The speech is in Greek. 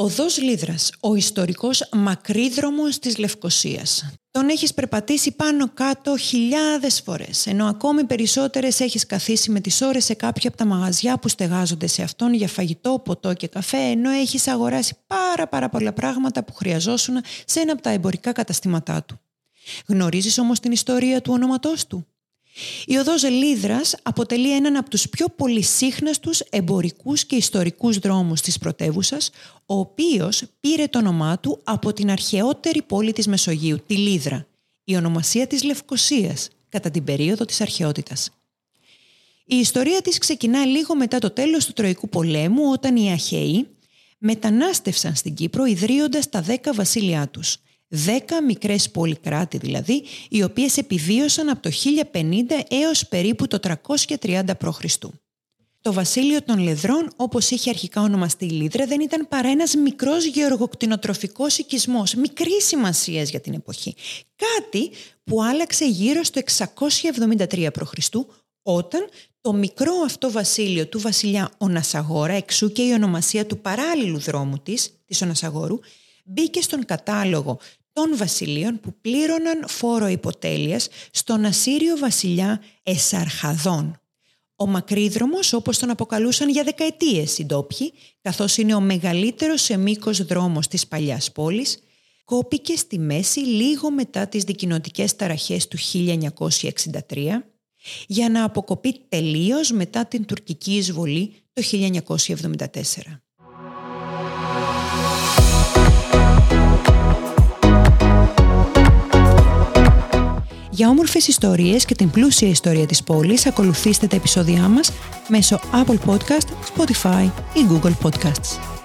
Οδός Λίδρας, ο ιστορικός μακρύδρομος της Λευκοσίας. Τον έχεις περπατήσει πάνω κάτω χιλιάδες φορές, ενώ ακόμη περισσότερες έχεις καθίσει με τις ώρες σε κάποια από τα μαγαζιά που στεγάζονται σε αυτόν για φαγητό, ποτό και καφέ, ενώ έχεις αγοράσει πάρα πάρα πολλά πράγματα που χρειαζόσουν σε ένα από τα εμπορικά καταστήματά του. Γνωρίζεις όμως την ιστορία του ονόματός του; Η οδός Λίδρας αποτελεί έναν από τους πιο πολυσύχναστους εμπορικούς και ιστορικούς δρόμους της πρωτεύουσας, ο οποίος πήρε το όνομά του από την αρχαιότερη πόλη της Μεσογείου, τη Λίδρα, η ονομασία της Λευκοσίας, κατά την περίοδο της αρχαιότητας. Η ιστορία της ξεκινά λίγο μετά το τέλος του Τροϊκού πολέμου, όταν οι Αχαίοι μετανάστευσαν στην Κύπρο ιδρύοντας τα δέκα βασίλειά τους – Δέκα μικρές πολυκράτη δηλαδή, οι οποίες επιβίωσαν από το 1050 έως περίπου το 330 π.Χ. Το βασίλειο των Λεδρών, όπως είχε αρχικά ονομαστεί η Λίδρα, δεν ήταν παρά ένας μικρός γεωργοκτηνοτροφικός οικισμός, μικρής σημασίας για την εποχή. Κάτι που άλλαξε γύρω στο 673 π.Χ. όταν το μικρό αυτό βασίλειο του βασιλιά Ονασαγόρα, εξού και η ονομασία του παράλληλου δρόμου της, της Ονασαγόρου, μπήκε στον κατάλογο των βασιλείων που πλήρωναν φόρο υποτέλειας στον Ασσύριο βασιλιά Εσαρχαδόν. Ο Μακρύδρομος, όπως τον αποκαλούσαν για δεκαετίες οι ντόπιοι, καθώς είναι ο μεγαλύτερος σε μήκος δρόμος της παλιάς πόλης, κόπηκε στη μέση λίγο μετά τις δικοινοτικές ταραχές του 1963 για να αποκοπεί τελείως μετά την τουρκική εισβολή το 1974. Για όμορφες ιστορίες και την πλούσια ιστορία της πόλης ακολουθήστε τα επεισόδια μας μέσω Apple Podcast, Spotify ή Google Podcasts.